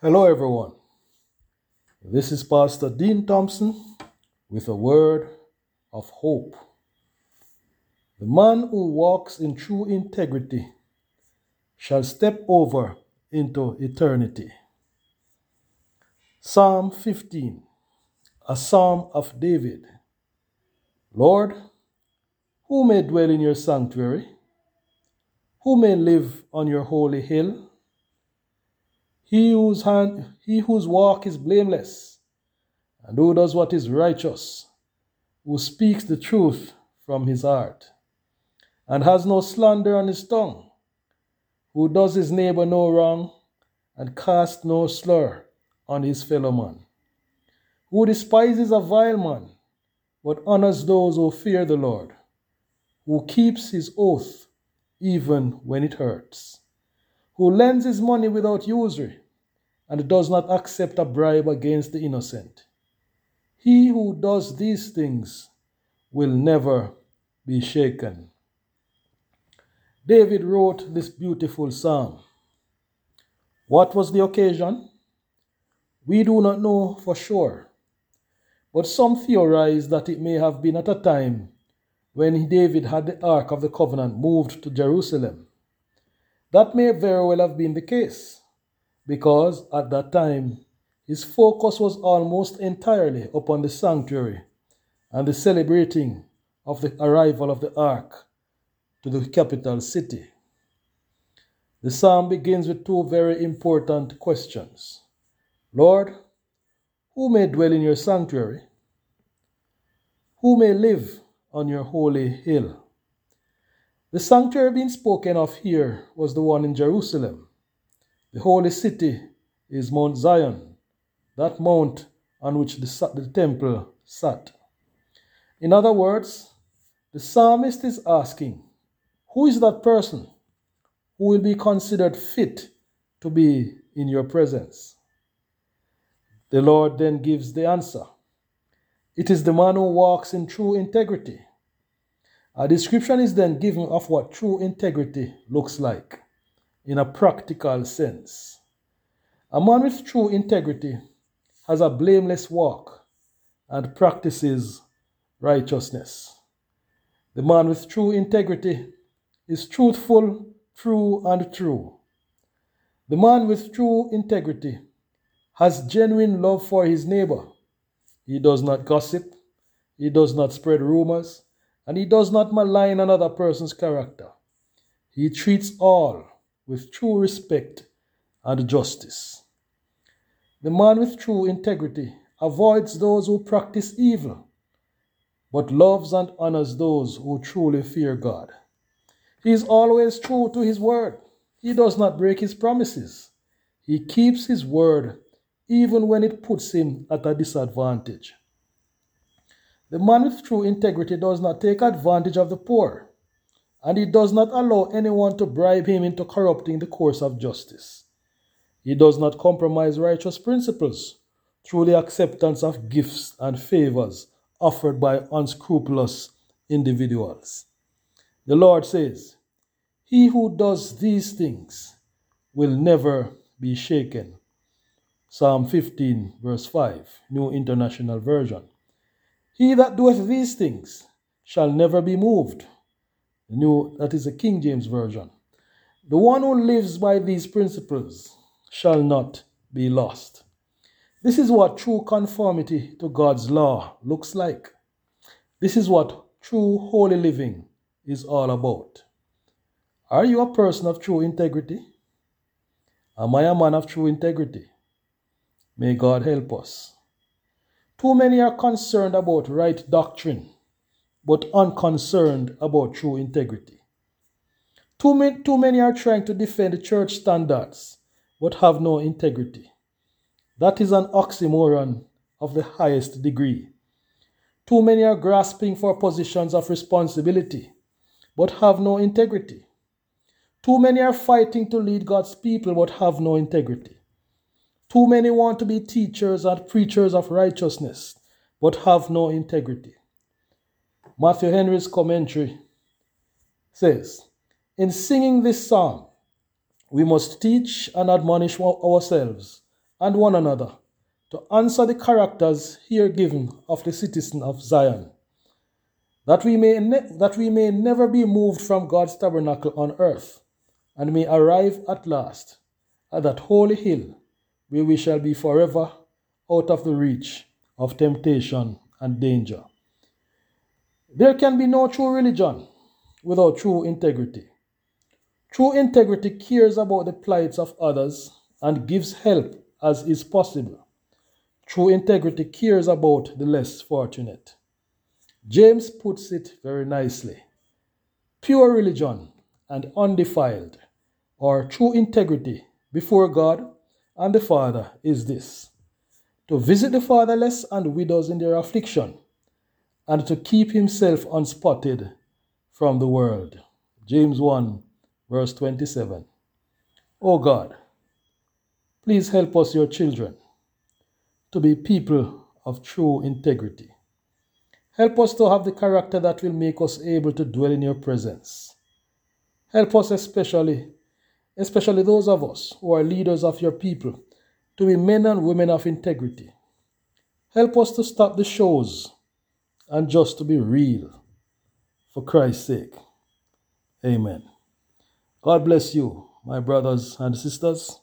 Hello, everyone. This is Pastor Dean Thompson with a word of hope. The man who walks in true integrity shall step over into eternity. Psalm 15, a psalm of David. Lord, who may dwell in your sanctuary? Who may live on your holy hill? He whose hand, he whose walk is blameless, and who does what is righteous, who speaks the truth from his heart, and has no slander on his tongue, who does his neighbor no wrong, and casts no slur on his fellow man, who despises a vile man, but honors those who fear the Lord, who keeps his oath even when it hurts who lends his money without usury and does not accept a bribe against the innocent. He who does these things will never be shaken. David wrote this beautiful psalm. What was the occasion? We do not know for sure, but some theorize that it may have been at a time when David had the Ark of the Covenant moved to Jerusalem. That may very well have been the case, because at that time his focus was almost entirely upon the sanctuary and the celebrating of the arrival of the ark to the capital city. The psalm begins with two very important questions Lord, who may dwell in your sanctuary? Who may live on your holy hill? The sanctuary being spoken of here was the one in Jerusalem. The holy city is Mount Zion, that mount on which the, the temple sat. In other words, the psalmist is asking, Who is that person who will be considered fit to be in your presence? The Lord then gives the answer It is the man who walks in true integrity a description is then given of what true integrity looks like in a practical sense. A man with true integrity has a blameless walk and practices righteousness. The man with true integrity is truthful, true, and true. The man with true integrity has genuine love for his neighbor. He does not gossip, he does not spread rumors, and he does not malign another person's character. He treats all with true respect and justice. The man with true integrity avoids those who practice evil, but loves and honors those who truly fear God. He is always true to his word. He does not break his promises. He keeps his word even when it puts him at a disadvantage. The man with true integrity does not take advantage of the poor, and he does not allow anyone to bribe him into corrupting the course of justice. He does not compromise righteous principles through the acceptance of gifts and favors offered by unscrupulous individuals. The Lord says, He who does these things will never be shaken. Psalm 15, verse 5, New International Version. He that doeth these things shall never be moved. New, that is the King James Version. The one who lives by these principles shall not be lost. This is what true conformity to God's law looks like. This is what true holy living is all about. Are you a person of true integrity? Am I a man of true integrity? May God help us. Too many are concerned about right doctrine, but unconcerned about true integrity. Too many, too many are trying to defend church standards, but have no integrity. That is an oxymoron of the highest degree. Too many are grasping for positions of responsibility, but have no integrity. Too many are fighting to lead God's people, but have no integrity. Too many want to be teachers and preachers of righteousness, but have no integrity. Matthew Henry's commentary says, In singing this psalm, we must teach and admonish ourselves and one another to answer the characters here given of the citizen of Zion, that we may, ne- that we may never be moved from God's tabernacle on earth, and may arrive at last at that holy hill where we shall be forever out of the reach of temptation and danger. There can be no true religion without true integrity. True integrity cares about the plights of others and gives help as is possible. True integrity cares about the less fortunate. James puts it very nicely. Pure religion and undefiled, or true integrity before God and the Father, is this to visit the fatherless and widows in their affliction, and to keep himself unspotted from the world. James 1, verse 27. O God, please help us, your children to be people of true integrity. Help us to have the character that will make us able to dwell in your presence. Help us especially, especially those of us who are leaders of your people, to be men and women of integrity. Help us to stop the shows and just to be real for Christ's sake. Amen. God bless you, my brothers and sisters.